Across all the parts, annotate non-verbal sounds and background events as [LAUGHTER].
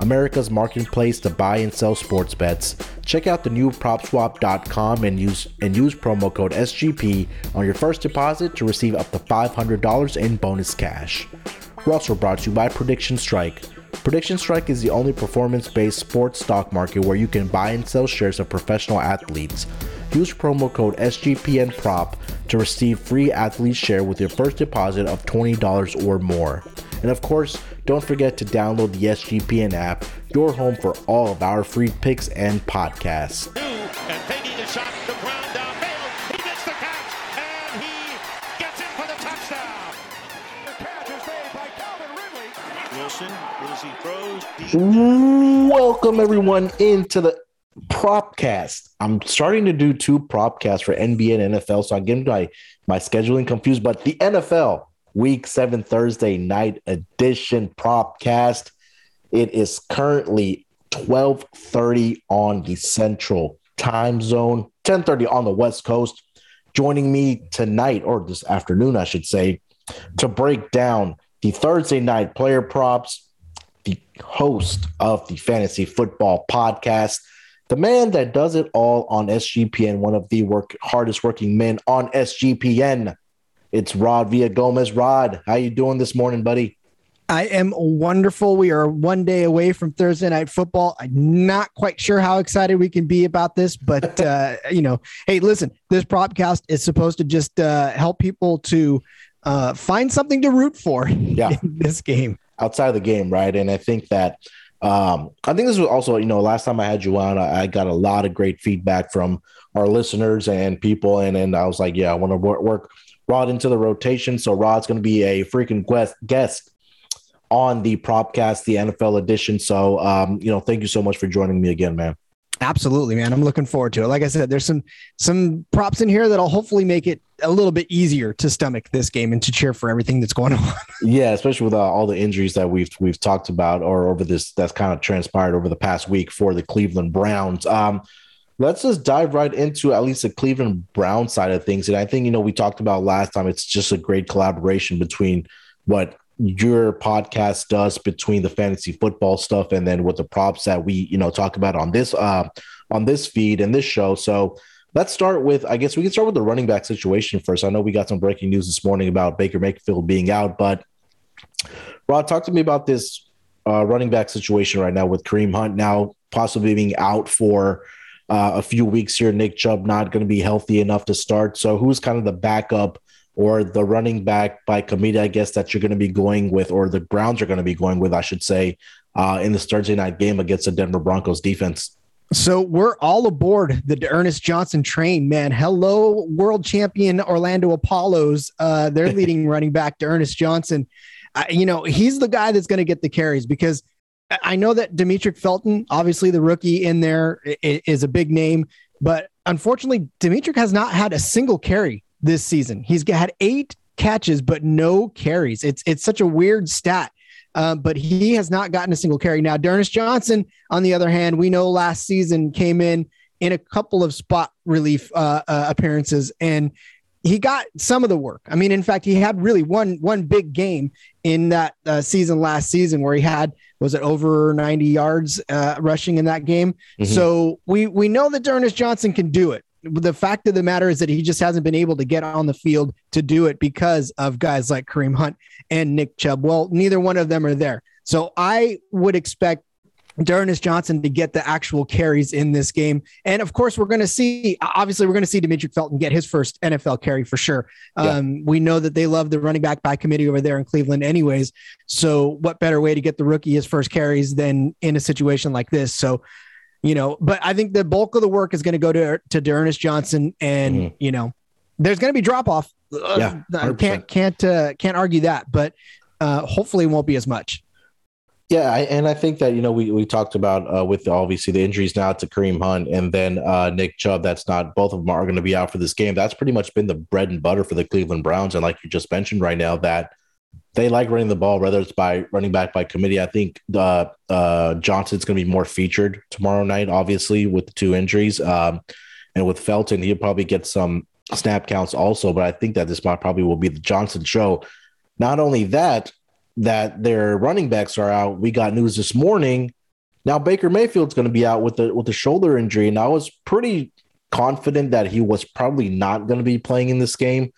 America's marketplace to buy and sell sports bets. Check out the new propswap.com and use and use promo code SGP on your first deposit to receive up to $500 in bonus cash. We're also brought to you by Prediction Strike. Prediction Strike is the only performance-based sports stock market where you can buy and sell shares of professional athletes. Use promo code SGPNPROP to receive free athlete share with your first deposit of $20 or more. And of course, don't forget to download the SGPN app, your home for all of our free picks and podcasts. And taking a shot, the ground downfield. He gets the catch, and he gets in for the touchdown. The catch is made by Calvin Ridley. Wilson, as he throws. Welcome everyone into the propcast. I'm starting to do two propcasts for NBA and NFL, so I'm getting my my scheduling confused. But the NFL Week Seven Thursday night edition propcast. It is currently 12:30 on the Central Time Zone, 10:30 on the West Coast. Joining me tonight, or this afternoon, I should say, to break down the Thursday night player props, the host of the Fantasy Football Podcast, the man that does it all on SGPN, one of the work hardest working men on SGPN. It's Rod Villagomez. Rod, how you doing this morning, buddy? I am wonderful. We are one day away from Thursday night football. I'm not quite sure how excited we can be about this, but [LAUGHS] uh, you know, hey, listen, this propcast is supposed to just uh, help people to uh, find something to root for [LAUGHS] Yeah. in this game. outside of the game, right? And I think that um, I think this was also, you know, last time I had you on, I, I got a lot of great feedback from our listeners and people, and and I was like, yeah, I want to work, work Rod into the rotation, so Rod's going to be a freaking guest guest on the Propcast, the NFL edition. So, um, you know, thank you so much for joining me again, man. Absolutely, man. I'm looking forward to it. Like I said, there's some some props in here that'll hopefully make it a little bit easier to stomach this game and to cheer for everything that's going [LAUGHS] on. Yeah, especially with uh, all the injuries that we've we've talked about, or over this that's kind of transpired over the past week for the Cleveland Browns. Um, let's just dive right into at least the Cleveland Brown side of things, and I think you know we talked about last time. It's just a great collaboration between what your podcast does between the fantasy football stuff and then with the props that we you know talk about on this uh on this feed and this show. So let's start with I guess we can start with the running back situation first. I know we got some breaking news this morning about Baker Mayfield being out, but Rod, talk to me about this uh, running back situation right now with Kareem Hunt now possibly being out for uh, a few weeks here. Nick Chubb not going to be healthy enough to start. So who's kind of the backup or the running back by committee, I guess, that you're going to be going with, or the Browns are going to be going with, I should say, uh, in this Thursday night game against the Denver Broncos defense? So we're all aboard the Ernest Johnson train, man. Hello, world champion Orlando Apollos. Uh, they're [LAUGHS] leading running back, to Ernest Johnson. Uh, you know, he's the guy that's going to get the carries because I- know that Demetric Felton, obviously the rookie in there, is a big name, but unfortunately, Demetric has not had a single carry this season. He's had eight catches, but no carries. It's it's such a weird stat. Um, but he has not gotten a single carry. Now, D'Ernest Johnson, on the other hand, we know last season came in in a couple of spot relief uh, uh, appearances, and he got some of the work. I mean, in fact, he had really one one big game in that uh, season last season where he had was it over 90 yards uh, rushing in that game. Mhm. So we we know that D'Ernest Johnson can do it. The fact of the matter is that he just hasn't been able to get on the field to do it because of guys like Kareem Hunt and Nick Chubb. Well, neither one of them are there. So I would expect D'Ernest Johnson to get the actual carries in this game. And of course, we're going to see, obviously, we're going to see Demetric Felton get his first NFL carry for sure. Yeah. Um, we know that they love the running back by committee over there in Cleveland, anyways. So, what better way to get the rookie his first carries than in a situation like this? So, you know, but I think the bulk of the work is going to go to to D'Ernest Johnson, and Mhm. you know, there's going to be drop off. Yeah, 100%. can't can't uh, can't argue that, but uh, hopefully, it won't be as much. Yeah, I, and I think that you know we we talked about uh, with obviously the injuries now to Kareem Hunt and then uh, Nick Chubb. That's not both of them are going to be out for this game. That's pretty much been the bread and butter for the Cleveland Browns. And like you just mentioned right now, that they like running the ball, whether it's by running back by committee. I think uh, uh, Johnson's going to be more featured tomorrow night, obviously with the two injuries, um, and with Felton, he'll probably get some snap counts also. But I think that this might probably will be the Johnson show. Not only that, that their running backs are out. We got news this morning. Now Baker Mayfield's going to be out with the with the shoulder injury, and I was pretty confident that he was probably not going to be playing in this game,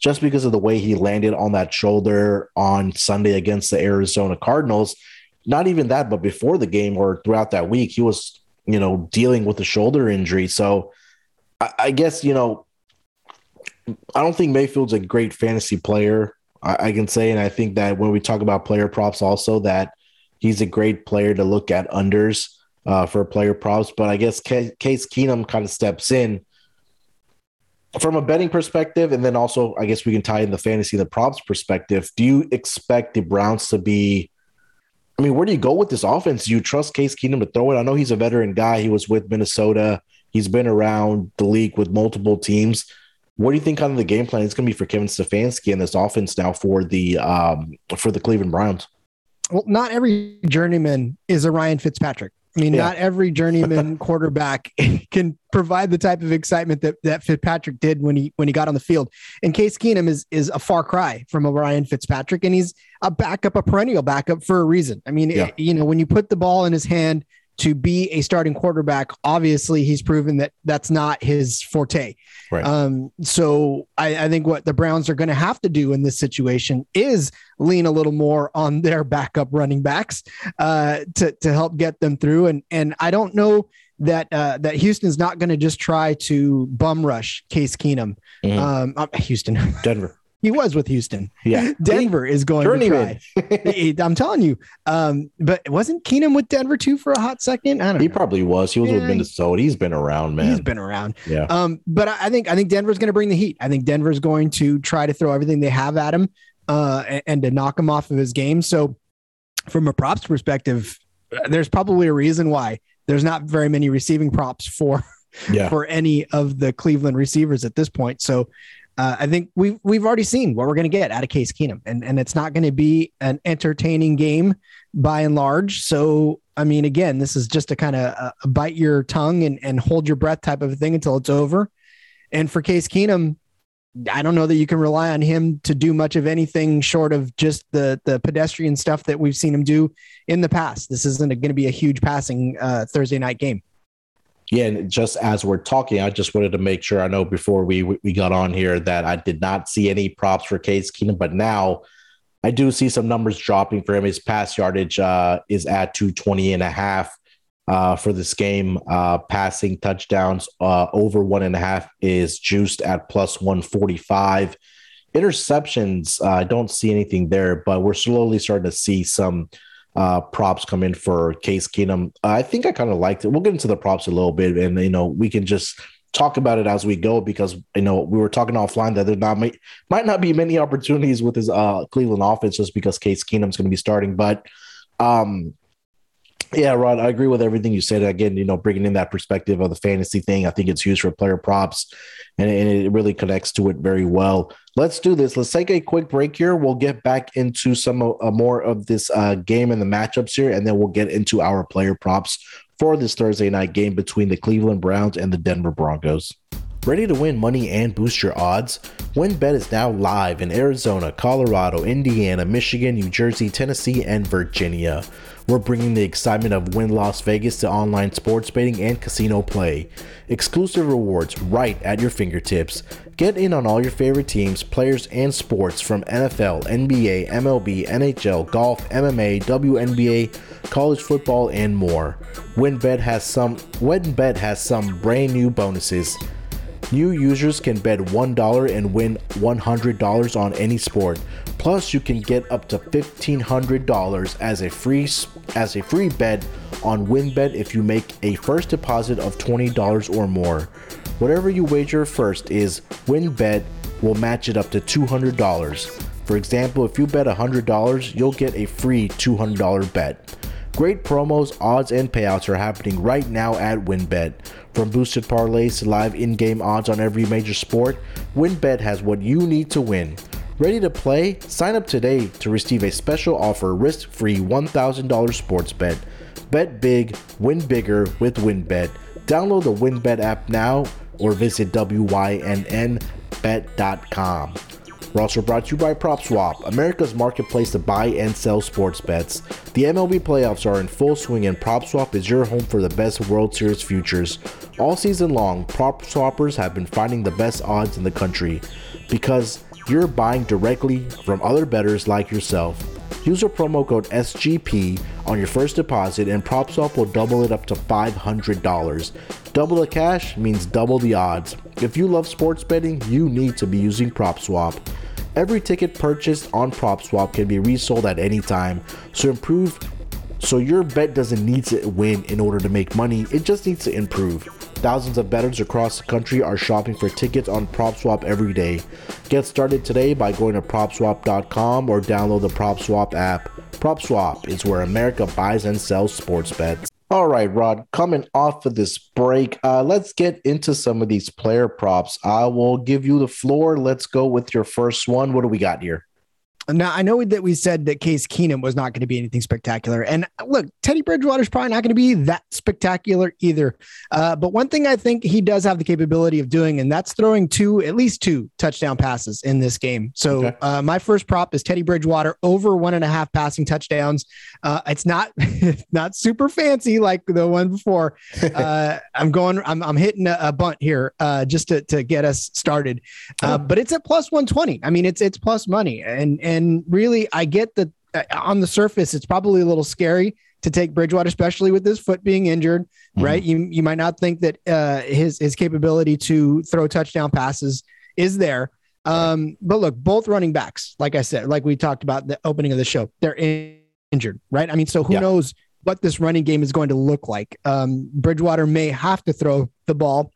just because of the way he landed on that shoulder on Sunday against the Arizona Cardinals. Not even that, but before the game or throughout that week, he was you know dealing with the shoulder injury. So I, I guess you know I don't think Mayfield's a great fantasy player. I, I, can say, and I think that when we talk about player props, also that he's a great player to look at unders uh, for player props. But I guess Case Keenum kind of steps in from a betting perspective, and then also I guess we can tie in the fantasy the props perspective. Do you expect the Browns to be? I mean, where do you go with this offense? Do you trust Case Keenum to throw it? I know he's a veteran guy. He was with Minnesota. He's been around the league with multiple teams. What do you think kind of the game plan is going to be for Kevin Stefanski and this offense now for the um, for the Cleveland Browns? Well, not every journeyman is a Ryan Fitzpatrick. I mean, yeah. not every journeyman [LAUGHS] quarterback can provide the type of excitement that, that Fitzpatrick did when he when he got on the field. And Case Keenum is is a far cry from a Ryan Fitzpatrick, and he's a backup, a perennial backup for a reason. I mean, yeah. it, you know, when you put the ball in his hand to be a starting quarterback, obviously he's proven that that's not his forte. Right. Um, so I, I think what the Browns are going to have to do in this situation is lean a little more on their backup running backs uh, to to help get them through. And and I don't know that uh, that Houston's not going to just try to bum rush Case Keenum. Mm-hmm. Um, uh, Houston, Denver. He was with Houston. Yeah. [LAUGHS] Denver is going Journeyman. to try. [LAUGHS] I'm telling you. Um, but wasn't Keenum with Denver too for a hot second? I don't know. He know. probably was. He was yeah. with Minnesota. He's been around, man. He's been around. Yeah. Um, but I think I think Denver's going to bring the heat. I think Denver's going to try to throw everything they have at him uh, and, and to knock him off of his game. So from a props perspective, there's probably a reason why there's not very many receiving props for yeah. [LAUGHS] for any of the Cleveland receivers at this point. So uh, I think we've we've already seen what we're going to get out of Case Keenum, and and it's not going to be an entertaining game by and large. So I mean, again, this is just a kind of uh, bite your tongue and and hold your breath type of thing until it's over. And for Case Keenum, I don't know that you can rely on him to do much of anything short of just the the pedestrian stuff that we've seen him do in the past. This isn't going to be a huge passing uh, Thursday night game yeah, and just as we're talking, I just wanted to make sure I know before we we got on here that I did not see any props for Case Keenum, but now I do see some numbers dropping for him. His pass yardage uh, is at 220 and a half uh, for this game. Uh, passing touchdowns uh, over one and a half is juiced at plus 145. Interceptions, uh, I don't see anything there, but we're slowly starting to see some uh, props come in for Case Keenum. I think I kind of liked it. We'll get into the props a little bit, and you know we can just talk about it as we go because you know we were talking offline that there not might, might not be many opportunities with his uh, Cleveland offense just because Case Keenum's going to be starting, but um, yeah, Rod, I agree with everything you said. Again, you know, bringing in that perspective of the fantasy thing, I think it's used for player props and, and it really connects to it very well. Let's do this. Let's take a quick break here. We'll get back into some uh, more of this uh, game and the matchups here, and then we'll get into our player props for this Thursday night game between the Cleveland Browns and the Denver Broncos. Ready to win money and boost your odds? WynnBET is now live in Arizona, Colorado, Indiana, Michigan, New Jersey, Tennessee, and Virginia. We're bringing the excitement of Wynn Las Vegas to online sports betting and casino play. Exclusive rewards right at your fingertips. Get in on all your favorite teams, players, and sports from NFL, NBA, MLB, NHL, golf, MMA, WNBA, college football, and more. WynnBET has some WynnBET has some brand new bonuses. New users can bet $1 and win $100 on any sport. Plus, you can get up to $1500 as a free as a free bet on WynnBET if you make a first deposit of $20 or more. Whatever you wager first is WynnBET will match it up to $200. For example, if you bet $100, you'll get a free $200 bet. Great promos, odds, and payouts are happening right now at WynnBET. From boosted parlays to live in game odds on every major sport, WynnBET has what you need to win. Ready to play? Sign up today to receive a special offer risk free $1,000 sports bet. Bet big, win bigger with WynnBET. Download the WynnBET app now or visit WYNNBet.com. We're also brought to you by PropSwap, America's marketplace to buy and sell sports bets. The MLB playoffs are in full swing, and PropSwap is your home for the best World Series futures. All season long, prop swappers have been finding the best odds in the country because you're buying directly from other bettors like yourself. Use our promo code SGP on your first deposit, and PropSwap will double it up to $500. Double the cash means double the odds. If you love sports betting, you need to be using PropSwap. Every ticket purchased on PropSwap can be resold at any time, so improve so your bet doesn't need to win in order to make money, it just needs to improve. Thousands of bettors across the country are shopping for tickets on PropSwap every day. Get started today by going to PropSwap.com or download the PropSwap app. PropSwap is where America buys and sells sports bets. All right, Rod, coming off of this break, uh, let's get into some of these player props. I will give you the floor. Let's go with your first one. What do we got here? Now I know that we said that Case Keenum was not going to be anything spectacular, and look, Teddy Bridgewater is probably not going to be that spectacular either. Uh, but one thing I think he does have the capability of doing, and that's throwing two, at least two touchdown passes in this game. So okay. uh, my first prop is Teddy Bridgewater over one and a half passing touchdowns. Uh, it's not [LAUGHS] not super fancy like the one before. [LAUGHS] Uh, I'm going, I'm, I'm hitting a, a bunt here uh, just to to get us started, uh, oh. but it's at plus 120. I mean, it's it's plus money, and and and really, I get that uh, on the surface, it's probably a little scary to take Bridgewater, especially with his foot being injured, mm-hmm. right? You you might not think that uh, his his capability to throw touchdown passes is there. Um, but look, both running backs, like I said, like we talked about the opening of the show, they're in- injured, right? I mean, so who yeah. knows what this running game is going to look like? Um, Bridgewater may have to throw the ball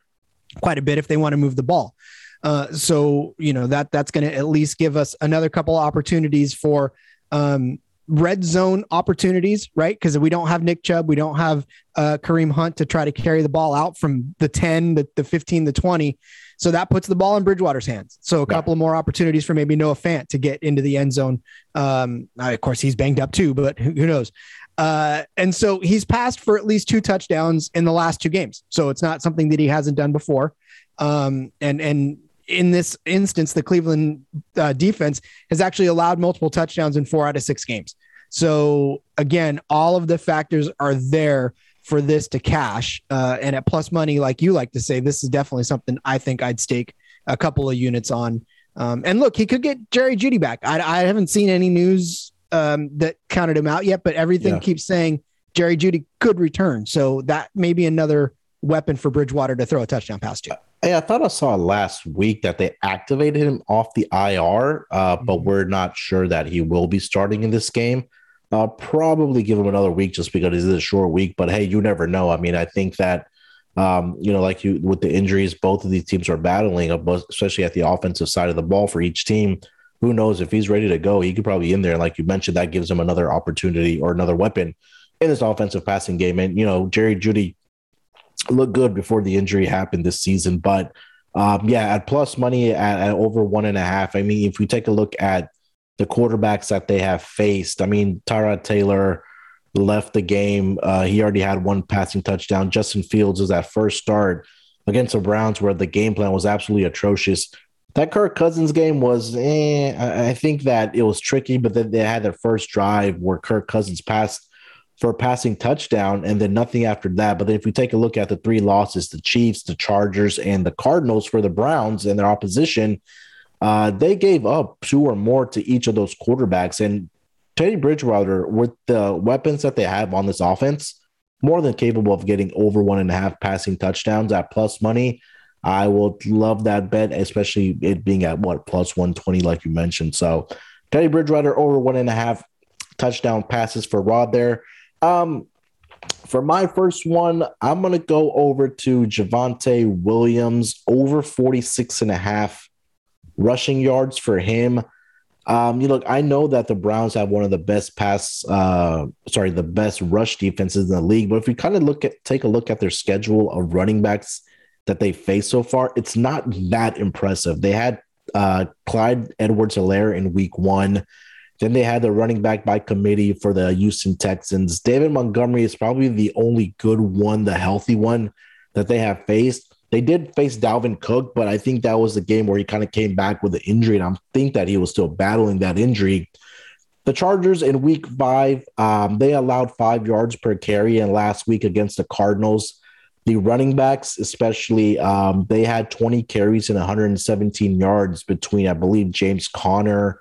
quite a bit if they want to move the ball. Uh, so you know that that's going to at least give us another couple opportunities for um, red zone opportunities, right? Because we don't have Nick Chubb, we don't have uh, Kareem Hunt to try to carry the ball out from the 10, the, the 15, the 20. So that puts the ball in Bridgewater's hands. So a couple of more opportunities for maybe Noah Fant to get into the end zone. Um, of course, he's banged up too, but who, who knows? Uh, and so he's passed for at least two touchdowns in the last two games. So it's not something that he hasn't done before. Um, and and in this instance, the Cleveland uh, defense has actually allowed multiple touchdowns in four out of six games. So again, all of the factors are there for this to cash. Uh, and at plus money, like you like to say, this is definitely something I think I'd stake a couple of units on. Um, and look, he could get Jerry Jeudy back. I, I haven't seen any news um, that counted him out yet, but everything yeah. keeps saying Jerry Jeudy could return. So that may be another weapon for Bridgewater to throw a touchdown pass to. Hey, I thought I saw last week that they activated him off the IR, uh, but mm-hmm. we're not sure that he will be starting in this game. I'll probably give him another week just because it is a short week. But hey, you never know. I mean, I think that um, you know, like you with the injuries, both of these teams are battling, uh, especially at the offensive side of the ball for each team. Who knows if he's ready to go? He could probably in there. Like you mentioned, that gives him another opportunity or another weapon in this offensive passing game. And you know, Jerry Jeudy looked good before the injury happened this season. But um, yeah, at plus money at, at, over one and a half. I mean, if we take a look at the quarterbacks that they have faced, I mean, Tyrod Taylor left the game. Uh, he already had one passing touchdown. Justin Fields was that first start against the Browns where the game plan was absolutely atrocious. That Kirk Cousins game was, eh, I think that it was tricky, but then they had their first drive where Kirk Cousins passed for a passing touchdown and then nothing after that. But then if we take a look at the three losses, the Chiefs, the Chargers, and the Cardinals for the Browns and their opposition, uh, they gave up two or more to each of those quarterbacks. And Teddy Bridgewater, with the weapons that they have on this offense, more than capable of getting over one and a half passing touchdowns at plus money. I would love that bet, especially it being at what plus 120, like you mentioned. So Teddy Bridgewater over one and a half touchdown passes for Rod there. Um, for my first one, I'm going to go over to Javonte Williams over 46 and a half rushing yards for him. Um, you look, I know that the Browns have one of the best pass, uh, sorry, the best rush defenses in the league. But if we kind of look at take a look at their schedule of running backs that they face so far, it's not that impressive. They had uh, Clyde Edwards-Helaire in week one. Then they had the running back by committee for the Houston Texans. David Montgomery is probably the only good one, the healthy one that they have faced. They did face Dalvin Cook, but I think that was the game where he kind of came back with an injury, and I think that he was still battling that injury. The Chargers in week five, um, they allowed five yards per carry, and last week against the Cardinals, the running backs, especially, um, they had 20 carries and 117 yards between, I believe, James Conner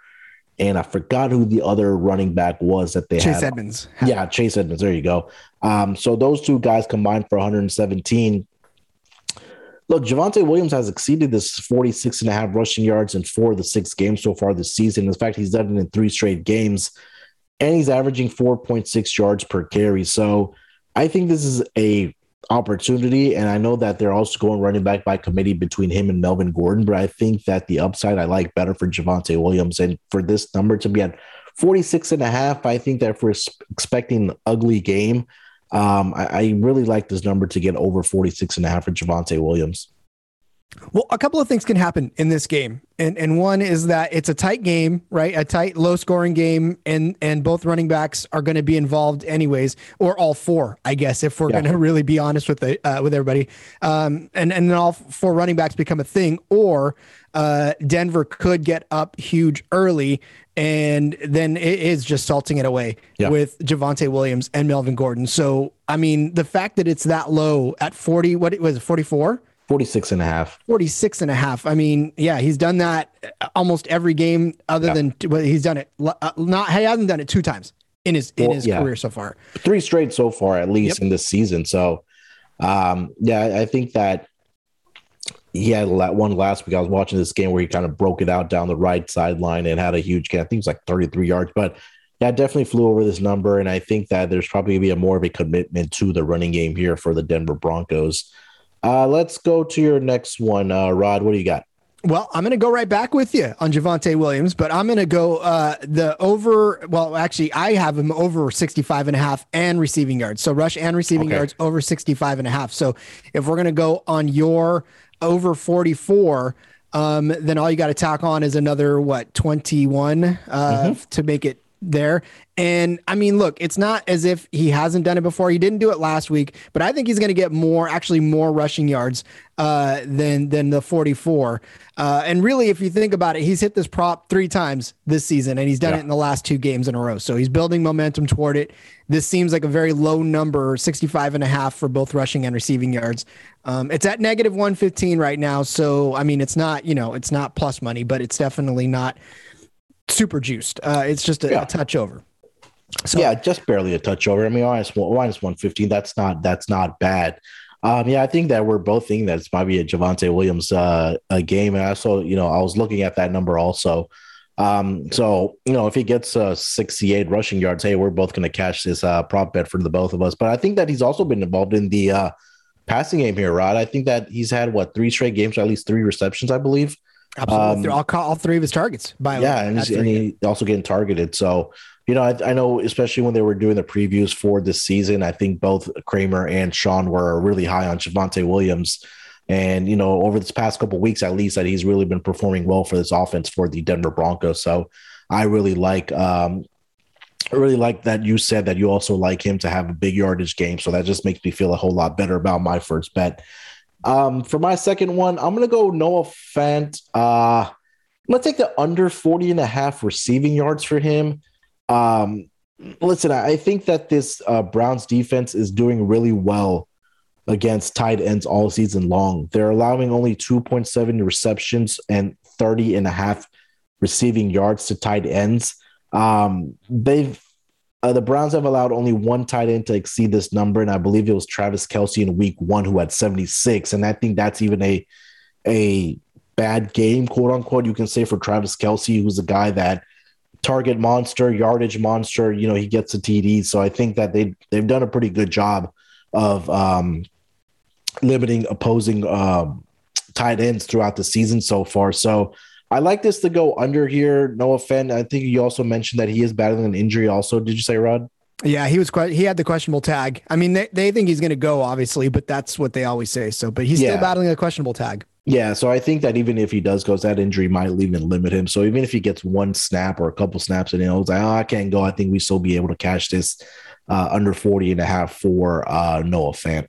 and I forgot who the other running back was that they had Chase had. Edmonds. Yeah, Chase Edmonds. There you go. Um, so those two guys combined for 117. Look, Javonte Williams has exceeded this 46 and a half rushing yards in four of the six games so far this season. In fact, he's done it in three straight games, and he's averaging 4.6 yards per carry. So I think this is a opportunity, and I know that they're also going running back by committee between him and Melvin Gordon, but I think that the upside I like better for Javonte Williams, and for this number to be at 46 and a half, I think that we're expecting an ugly game, um, I, I, really like this number to get over 46 and a half for Javonte Williams. Well, a couple of things can happen in this game. And and one is that it's a tight game, right? A tight, low scoring game, and and both running backs are going to be involved anyways, or all four, I guess, if we're yeah. going [LAUGHS] to really be honest with the uh, with everybody. Um, and and then all four running backs become a thing, or uh, Denver could get up huge early and then it is just salting it away yeah. with Javonte Williams and Melvin Gordon. So, I mean, the fact that it's that low at 40, what it was 44? 46 and a half. 46 and a half. I mean, yeah, he's done that almost every game other yeah. than well, he's done it uh, not he hasn't done it two times in his in well, his yeah. career so far. Three straight so far at least yep. in this season. So, um yeah, I think that he had one last week. I was watching this game where he kind of broke it out down the right sideline and had a huge game. I think it was like 33 yards, but yeah, definitely flew over this number. And I think that there's probably going to be a more of a commitment to the running game here for the Denver Broncos. Uh, let's go to your next one, uh, Rod. What do you got? Well, I'm going to go right back with you on Javonte Williams, but I'm going to go uh, the over. Well, actually, I have him over 65 and a half and receiving yards. So rush and receiving okay. yards over 65 and a half. So if we're going to go on your over 44, um, then all you got to tack on is another, what, 21 uh, mm-hmm. to make it there. And I mean, look, it's not as if he hasn't done it before. He didn't do it last week, but I think he's going to get more, actually more rushing yards uh, than than the 44. Uh, and really, if you think about it, he's hit this prop three times this season, and he's done yeah. it in the last two games in a row. So he's building momentum toward it. This seems like a very low number, 65 and a half for both rushing and receiving yards. Um, it's at negative 115 right now. So I mean, it's not you know, it's not plus money, but it's definitely not super juiced. Uh, it's just a, yeah. a touch over. So, yeah, just barely a touch over. I mean, minus, minus 115, that's not that's not bad. Um, yeah, I think that we're both thinking that it's probably a Javonte Williams uh, a game. And I also, you know, I was looking at that number also. Um, so, you know, if he gets uh, 68 rushing yards, hey, we're both going to cash this uh, prop bet for the both of us. But I think that he's also been involved in the uh, passing game here, Rod. I think that he's had what three straight games, or at least three receptions, I believe. Absolutely, um, all, all three of his targets. By yeah, and, and he also getting targeted. So you know, I, I, know especially when they were doing the previews for this season, I think both Kramer and Sean were really high on Javonte Williams. And you know, over this past couple weeks, at least, that he's really been performing well for this offense for the Denver Broncos. So I really like um, I really like that you said that you also like him to have a big yardage game. So that just makes me feel a whole lot better about my first bet. Um, for my second one, I'm gonna go Noah Fant. Uh, I'm gonna take the under 40 and a half receiving yards for him. Um, listen, I think that this uh, Browns defense is doing really well against tight ends all season long. They're allowing only 2.7 receptions and 30 and a half receiving yards to tight ends. Um, they've uh, the Browns have allowed only one tight end to exceed this number, and I believe it was Travis Kelce in Week One who had 76. And I think that's even a a bad game, quote unquote, you can say for Travis Kelce, who's a guy that target monster, yardage monster. You know, he gets a TD. So I think that they they've done a pretty good job of um, limiting opposing um, tight ends throughout the season so far. So I like this to go under here. Noah Fant. I think you also mentioned that he is battling an injury. Also, did you say Rod? Yeah, he was quite. He had the questionable tag. I mean, they, they think he's going to go, obviously, but that's what they always say. So, but he's Yeah. still battling a questionable tag. Yeah, so I think that even if he does go, that injury might even limit him. So even if he gets one snap or a couple snaps and know, like, oh, I can't go, I think we still be able to cash this uh, under 40 and a half for uh, Noah Fant.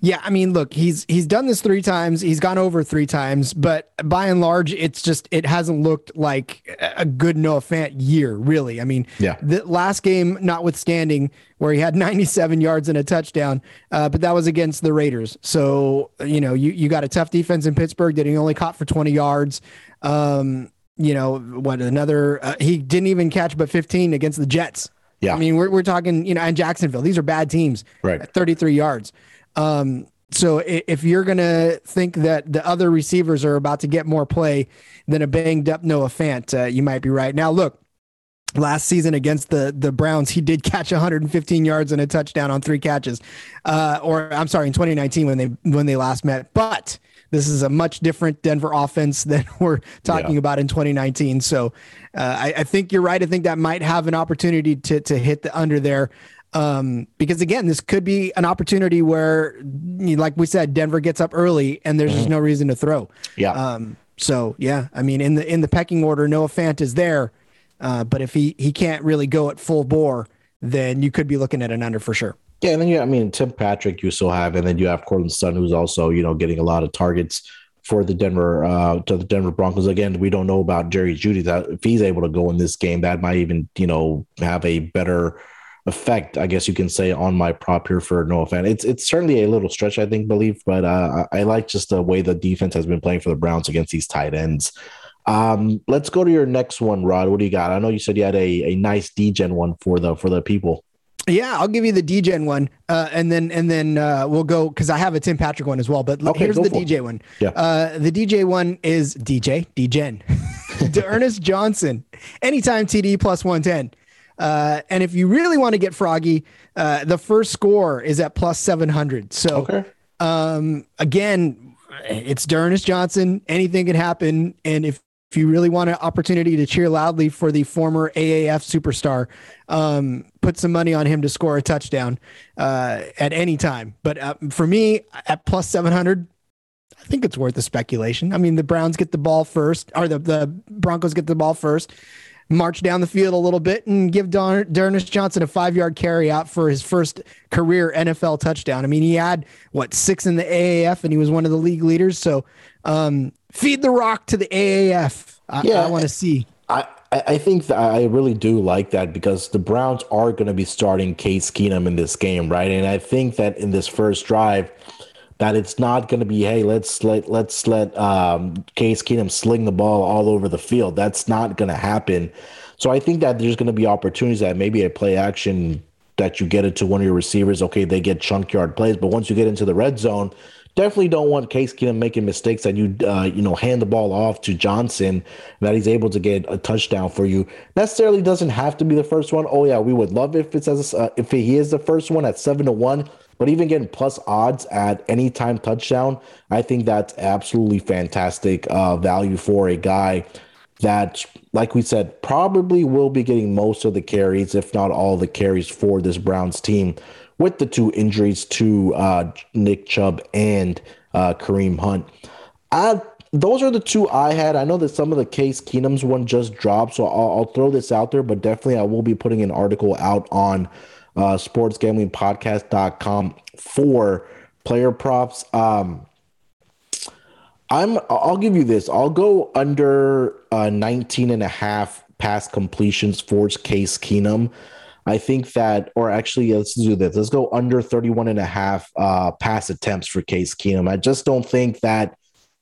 Yeah, I mean, look, he's he's done this three times. He's gone over three times, but by and large, it's just it hasn't looked like a good Noah Fant year, really. I mean, Yeah. the last game, notwithstanding, where he had [LAUGHS] 97 yards and a touchdown, uh, but that was against the Raiders. So you know, you you got a tough defense in Pittsburgh that he only caught for 20 yards. Um, you know what? Another uh, he didn't even catch but 15 against the Jets. Yeah. I mean, we're we're talking, you know, and Jacksonville. These are bad teams. Right. At 33 yards. Um, so if you're gonna think that the other receivers are about to get more play than a banged up Noah Fant, uh, you might be right. Now, look, last season against the the Browns, he did catch 115 yards and a touchdown on three catches. Uh, or I'm sorry, in 2019 when they when they last met. But this is a much different Denver offense [LAUGHS] than we're talking Yeah. about in 2019. So uh, I, I think you're right. I think that might have an opportunity to to hit the under there. Um, because again, this could be an opportunity where, like we said, Denver gets up early and there's just no reason to throw. Yeah. Um, so yeah, I mean, in the in the pecking order, Noah Fant is there, uh, but if he he can't really go at full bore, then you could be looking at an under for sure. Yeah, and then you, I mean, Tim Patrick, you still have, and then you have Courtland Sutton, who's also, you know, getting a lot of targets for the Denver, uh, to the Denver Broncos. Again, we don't know about Jerry Jeudy. That if he's able to go in this game, that might even, you know, have a better effect, I guess you can say, on my prop here for Noah Fant. It's it's certainly a little stretch, I think, believe, but uh, I like just the way the defense has been playing for the Browns against these tight ends. Um, let's go to your next one, Rod. What do you got? I know you said you had a, a nice DGen one for the for the people. Yeah, I'll give you the DJ one, uh, and then and then uh, we'll go because I have a Tim Patrick one as well. But Okay, here's the for it. DJ one. Yeah. Uh, the DJ one is DJ DGen, to [LAUGHS] [LAUGHS] Ernest Johnson, anytime TD plus one ten. Uh, and if you really want to get froggy, uh, the first score is at plus seven hundred. So Okay. um, again, it's Ernest Johnson. Anything can happen, and if if you really want an opportunity to cheer loudly for the former AAF superstar, um, put some money on him to score a touchdown uh, at any time. But uh, for me, at plus 700, I think it's worth the speculation. I mean, the Browns get the ball first, or the, the Broncos get the ball first, march down the field a little bit, and give Don, D'Ernest Johnson a five yard carry out for his first career NFL touchdown. I mean, he had what six in the AAF, and he was one of the league leaders. So, um, feed the rock to the AAF. I, Yeah. I want to see. I, I I think that I really do like that because the Browns are going to be starting Case Keenum in this game, right? And I think that in this first drive, that it's not going to be, hey, let's let let's let um, Case Keenum sling the ball all over the field. That's not going to happen. So I think that there's going to be opportunities that maybe a play action that you get it to one of your receivers. Okay, they get chunk yard plays, but once you get into the red zone, definitely don't want Case Keenum making mistakes that you uh, you know hand the ball off to Johnson that he's able to get a touchdown for you. Necessarily doesn't have to be the first one. Oh yeah, we would love if it's as uh, if he is the first one at seven to one. But even getting plus odds at any time touchdown, I think that's absolutely fantastic uh, value for a guy that, like we said, probably will be getting most of the carries, if not all the carries for this Browns team, with the two injuries to uh, Nick Chubb and uh, Kareem Hunt. I, those are the two I had. I know that some of the Case Keenum's one just dropped, so I'll, I'll throw this out there, but definitely I will be putting an article out on uh, sportsgamblingpodcast.com for player props. Um, I'm I'll give you this. I'll go under uh 19 and a half pass completions for Case Keenum. I think that or actually let's do this. Let's go under 31 and a half uh pass attempts for Case Keenum. I just don't think that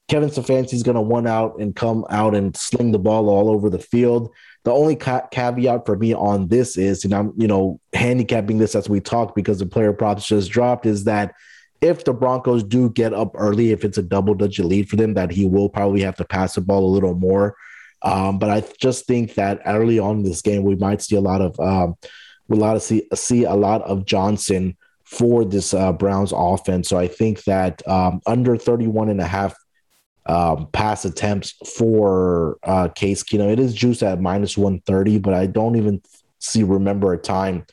Kevin Stefanski is going to one out and come out and sling the ball all over the field. The only ca- caveat for me on this is, and I'm, you know, handicapping this as we talk because the player props just dropped, is that if the Broncos do get up early, if it's a double digit lead for them, that he will probably have to pass the ball a little more. Um, but I just think that early on in this game, we might see a lot of, um, a lot of see see a lot of Johnson for this uh, Browns offense. So I think that um, under 31 and a half um, pass attempts for uh, Case Keenum. It is juiced at minus 130, but I don't even see remember a time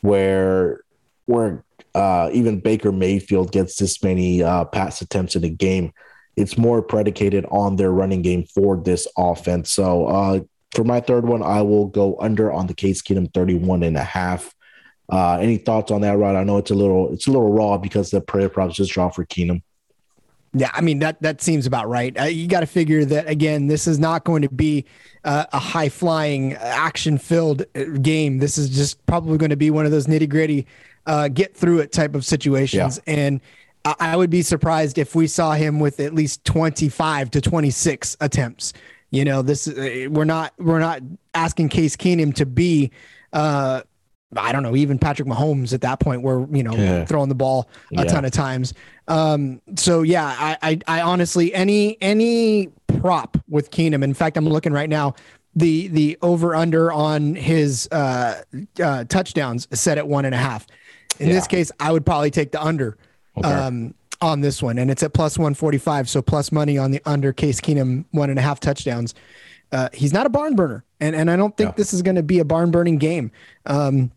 where where uh, even Baker Mayfield gets this many uh, pass attempts in a game. It's more predicated on their running game for this offense. So uh, for my third one, I will go under on the Case Keenum 31 and a half. Uh, any thoughts on that, Rod? I know it's a little it's a little raw because the player props just dropped for Keenum. Yeah, I mean that that seems about right. Uh, you got to figure that again. This is not going to be uh, a high flying, action filled uh, game. This is just probably going to be one of those nitty gritty, uh, get through it type of situations. Yeah. And I, I would be surprised if we saw him with at least twenty five to twenty six attempts. You know, this uh, we're not we're not asking Case Keenum to be. Uh, I don't know, even Patrick Mahomes at that point where, you know, yeah. throwing the ball a yeah. ton of times. Um, so yeah, I, I, I honestly, any, any prop with Keenum, in fact, I'm looking right now, the, the over under on his, uh, uh, touchdowns set at one and a half. In yeah. this case, I would probably take the under, okay. um, on this one and it's at plus 145. So plus money on the under Case Keenum, one and a half touchdowns. Uh, he's not a barn burner, and and I don't think this is going to be a barn burning game. Um,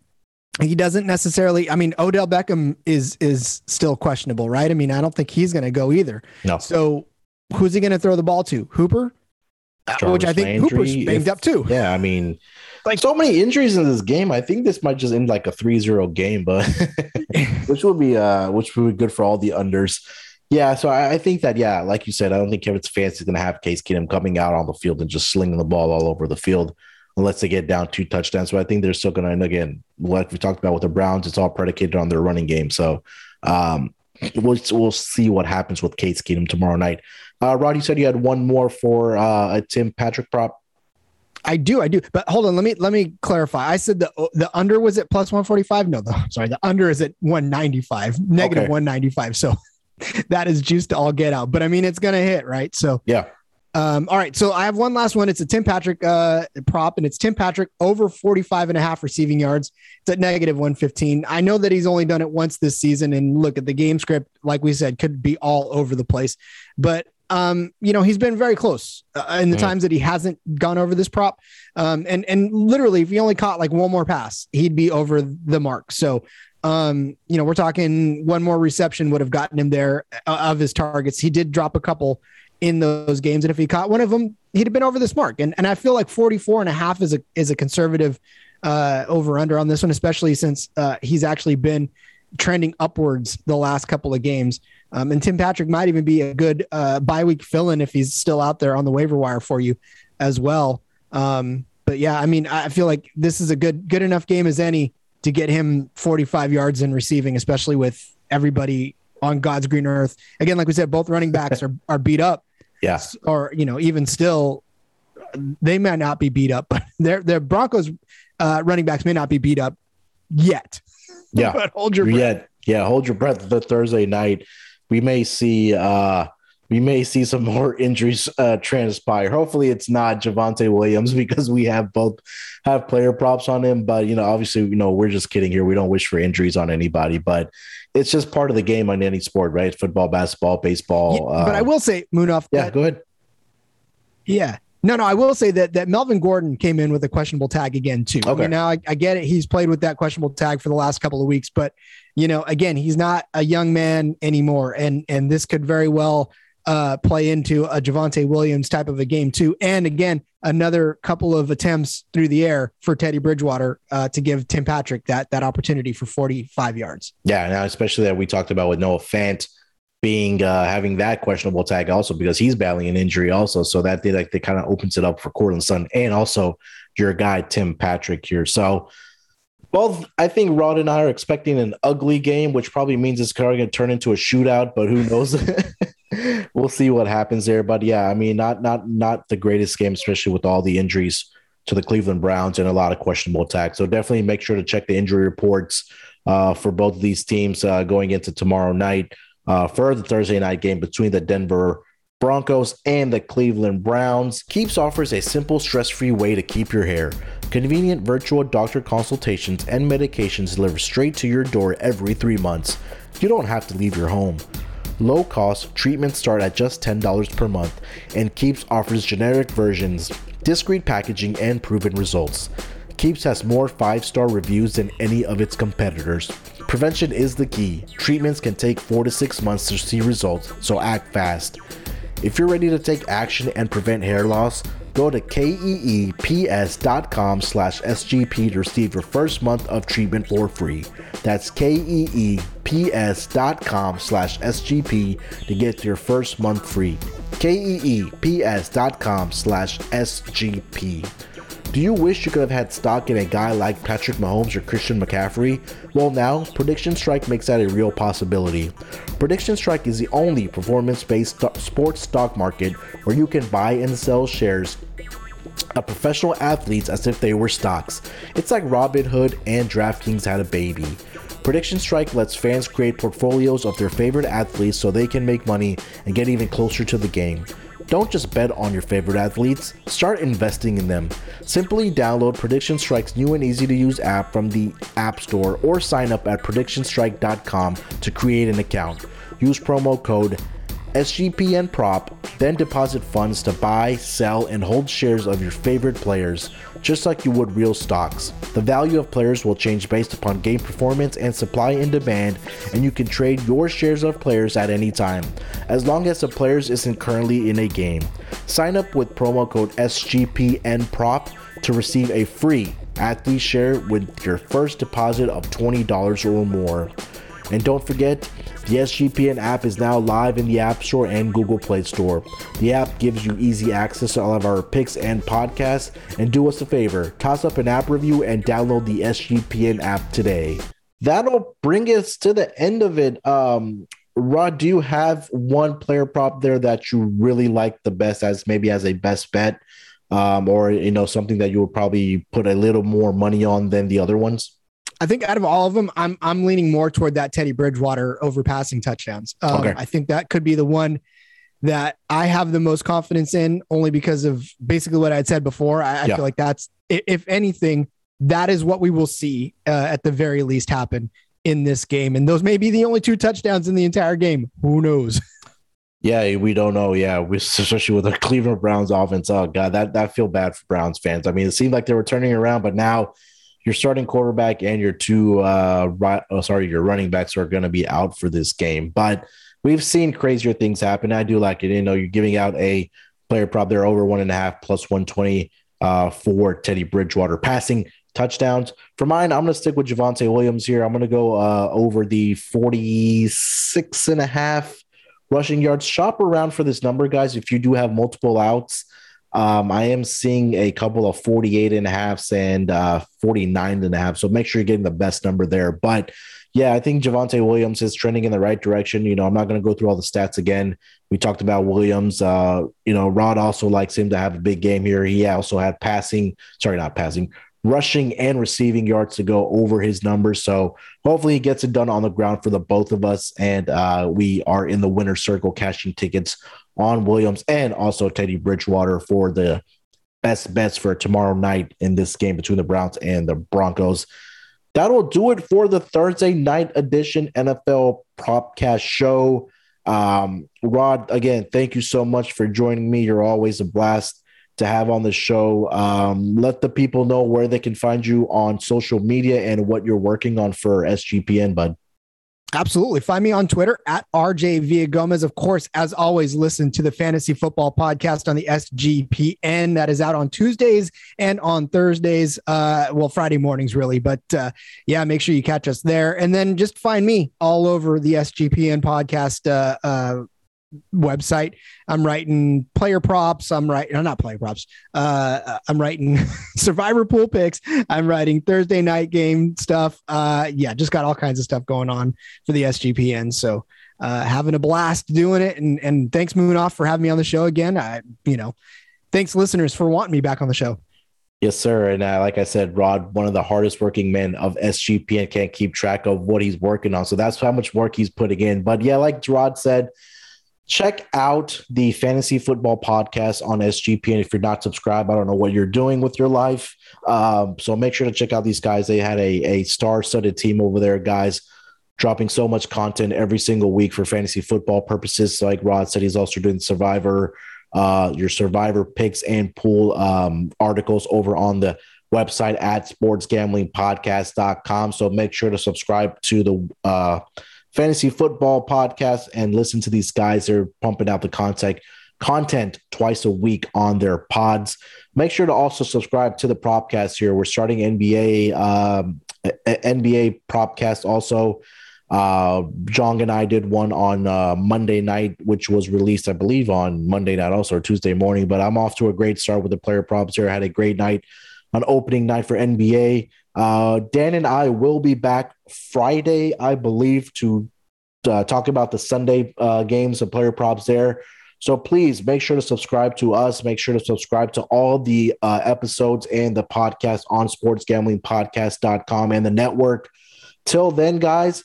he doesn't necessarily. I mean, Odell Beckham is is still questionable, right? I mean, I don't think he's going to go either. No. So who's he going to throw the ball to? Hooper, Jarvis which I think Landry, Hooper's banged if, up too. Yeah, I mean, [LAUGHS] like so many injuries in this game. I think this might just end like a 3-0 game, but [LAUGHS] which would be uh, which would be good for all the unders. Yeah, so I, I think that yeah, like you said, I don't think Kevin Stefanski is going to have Case Keenum coming out on the field and just slinging the ball all over the field unless they get down two touchdowns. But I think they're still going to, and again, like we talked about with the Browns, it's all predicated on their running game. So um, we'll, we'll see what happens with Case Keenum tomorrow night. Uh, Rod, you said you had one more for uh, a Tim Patrick prop. I do, I do. But hold on, let me let me clarify. I said the the under was at plus 145. No, the sorry, the under is at 195, negative okay. 195. So [LAUGHS] that is juice to all get out. But I mean, it's gonna hit, right? So yeah. Um, all right, so I have one last one. It's a Tim Patrick uh, prop, and it's Tim Patrick over 45 and a half receiving yards. It's at negative 115. I know that he's only done it once this season, and look at the game script, like we said, could be all over the place. But um, you know, he's been very close uh, in the mm. times that he hasn't gone over this prop. Um, and and literally, if he only caught like one more pass, he'd be over the mark. So um, you know, we're talking one more reception would have gotten him there uh, of his targets. He did drop a couple in those games. And if he caught one of them, he'd have been over this mark. And, and I feel like 44 and a half is a, is a conservative uh, over under on this one, especially since uh, he's actually been trending upwards the last couple of games. Um, and Tim Patrick might even be a good uh, bye week fill in if he's still out there on the waiver wire for you as well. Um, but yeah, I mean, I feel like this is a good, good enough game as any to get him 45 yards in receiving, especially with everybody on God's green earth. Again, like we said, both running backs are, are beat up. Yeah. Or, you know, even still, they may not be beat up, [LAUGHS] but their their Broncos uh, running backs may not be beat up yet. Yeah. [LAUGHS] but hold your breath. Yeah, yeah, hold your breath. The Thursday night, we may see uh we may see some more [LAUGHS] injuries uh, transpire. Hopefully, it's not Javonte Williams because we have both have player props on him. But you know, obviously, you know, we're just kidding here. We don't wish for injuries on anybody, but it's just part of the game on any sport, right? Football, basketball, baseball. Yeah, but I uh, will say, Munaf. Yeah, that, go ahead. Yeah. No, no, I will say that that Melvin Gordon came in with a questionable tag again too. Okay. I mean, now I, I, get it; he's played with that questionable tag for the last couple of weeks, but you know, again, he's not a young man anymore, and and this could very well uh, play into a Javonte Williams type of a game too. And again, another couple of attempts through the air for Teddy Bridgewater uh, to give Tim Patrick that that opportunity for 45 yards. Yeah, now especially that we talked about with Noah Fant being uh, having that questionable tag also because he's battling an injury also. So that they like they kind of opens it up for Courtland Sutton and also your guy Tim Patrick here. So both I think Rod and I are expecting an ugly game, which probably means it's going to turn into a shootout, but who knows? [LAUGHS] [LAUGHS] we'll see what happens there. But yeah, I mean, not not not the greatest game, especially with all the injuries to the Cleveland Browns and a lot of questionable attacks. So definitely make sure to check the injury reports uh, for both of these teams uh, going into tomorrow night uh, for the Thursday night game between the Denver Broncos and the Cleveland Browns. Keeps offers a simple, stress-free way to keep your hair. Convenient virtual doctor consultations and medications delivered straight to your door every three months. You don't have to leave your home. Low cost treatments start at just $10 per month, and Keeps offers generic versions, discreet packaging, and proven results. Keeps has more 5 star reviews than any of its competitors. Prevention is the key. Treatments can take 4 to 6 months to see results, so act fast. If you're ready to take action and prevent hair loss, go to keeps.com slash SGP to receive your first month of treatment for free. That's keeps.com slash SGP to get your first month free. keeps.com slash SGP. Do you wish you could have had stock in a guy like Patrick Mahomes or Christian McCaffrey? Well, now, Prediction Strike makes that a real possibility. Prediction Strike is the only performance based sports stock market where you can buy and sell shares professional athletes as if they were stocks. It's like Robinhood and DraftKings had a baby. Prediction Strike lets fans create portfolios of their favorite athletes so they can make money and get even closer to the game. Don't just bet on your favorite athletes, start investing in them. Simply download Prediction Strike's new and easy to use app from the App Store or sign up at predictionstrike.com to create an account. Use promo code SGPN prop, then deposit funds to buy, sell, and hold shares of your favorite players, just like you would real stocks. The value of players will change based upon game performance and supply and demand, and you can trade your shares of players at any time, as long as the players isn't currently in a game. Sign up with promo code SGPN prop to receive a free athlete share with your first deposit of $20 or more. And don't forget, the SGPN app is now live in the App Store and Google Play Store. The app gives you easy access to all of our picks and podcasts. And do us a favor, toss up an app review and download the SGPN app today. That'll bring us to the end of it. Um, Rod, do you have one player prop there that you really like the best as maybe as a best bet? Um, or you know, something that you would probably put a little more money on than the other ones? I think out of all of them, I'm I'm leaning more toward that Teddy Bridgewater overpassing touchdowns. Um, okay. I think that could be the one that I have the most confidence in, only because of basically what I had said before. I, I yeah. feel like that's, if anything, that is what we will see uh, at the very least happen in this game, and those may be the only two touchdowns in the entire game. Who knows? [LAUGHS] Yeah, we don't know. Yeah, we, especially with the Cleveland Browns offense. Oh god, that that feel bad for Browns fans. I mean, it seemed like they were turning around, but now your starting quarterback and your two uh right, oh, sorry your running backs are going to be out for this game. But we've seen crazier things happen. I do like it. You know you're giving out a player prop. There over one and a half plus 120 uh for teddy bridgewater. Passing touchdowns. For mine i'm going to stick with Javonte williams here. I'm going to go uh over the 46 and a half rushing yards. Shop around for this number guys if you do have multiple outs um, I am seeing a couple of 48 and a halfs and uh, 49 and a half. So make sure you're getting the best number there. But yeah, I think Javonte Williams is trending in the right direction. You know, I'm not going to go through all the stats again. We talked about Williams. Uh, you know, Rod also likes him to have a big game here. He also had passing, sorry, not passing, rushing and receiving yards to go over his numbers. So hopefully he gets it done on the ground for the both of us. And uh, we are in the winner circle cashing tickets on Williams and also Teddy Bridgewater for the best bets for tomorrow night in this game between the Browns and the Broncos. That'll do it for the Thursday night edition NFL Propcast show. Um, Rod, again, thank you so much for joining me. You're always a blast to have on the show. Um, let the people know where they can find you on social media and what you're working on for SGPN, bud. Absolutely. Find me on Twitter at RJ Villagomez. Of course, as always, listen to the Fantasy Football Podcast on the SGPN. That is out on Tuesdays and on Thursdays. Uh, well, Friday mornings, really. But uh, yeah, make sure you catch us there. And then just find me all over the SGPN podcast uh, uh website. I'm writing player props. I'm writing, no, not player props. Uh, I'm writing [LAUGHS] survivor pool picks. I'm writing Thursday night game stuff. Uh, yeah, just got all kinds of stuff going on for the SGPN. So, uh, having a blast doing it. And, and thanks Munaf for having me on the show again. I, you know, thanks listeners for wanting me back on the show. Yes, sir. And uh, like I said, Rod, one of the hardest working men of SGPN can't keep track of what he's working on. So that's how much work he's putting in. But yeah, like Rod said, check out the fantasy football podcast on SGP. And If you're not subscribed, I don't know what you're doing with your life. Um, so make sure to check out these guys. They had a, a star studded team over there, guys. dropping so much content every single week for fantasy football purposes. Like Rod said, he's also doing Survivor, uh, your Survivor picks and pool um, articles over on the website at sportsgamblingpodcast.com. So make sure to subscribe to the uh, fantasy football podcast and listen to these guys. They're pumping out the content content twice a week on their pods. Make sure to also subscribe to the Propcast here. We're starting NBA um, NBA Propcast also. Uh, Jong and I did one on uh, Monday night, which was released, I believe, on Monday night also or Tuesday morning. But I'm off to a great start with the player props here. I had a great night on opening night for NBA. Uh, Dan and I will be back Friday, I believe, to uh, talk about the Sunday uh, games and player props there. So please make sure to subscribe to us. Make sure to subscribe to all the uh, episodes and the podcast on sportsgamblingpodcast.com and the network. Till then, guys,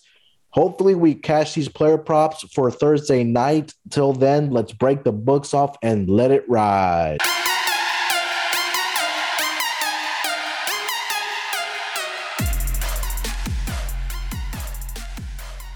hopefully we cash these player props for Thursday night. Till then, let's break the books off and let it ride.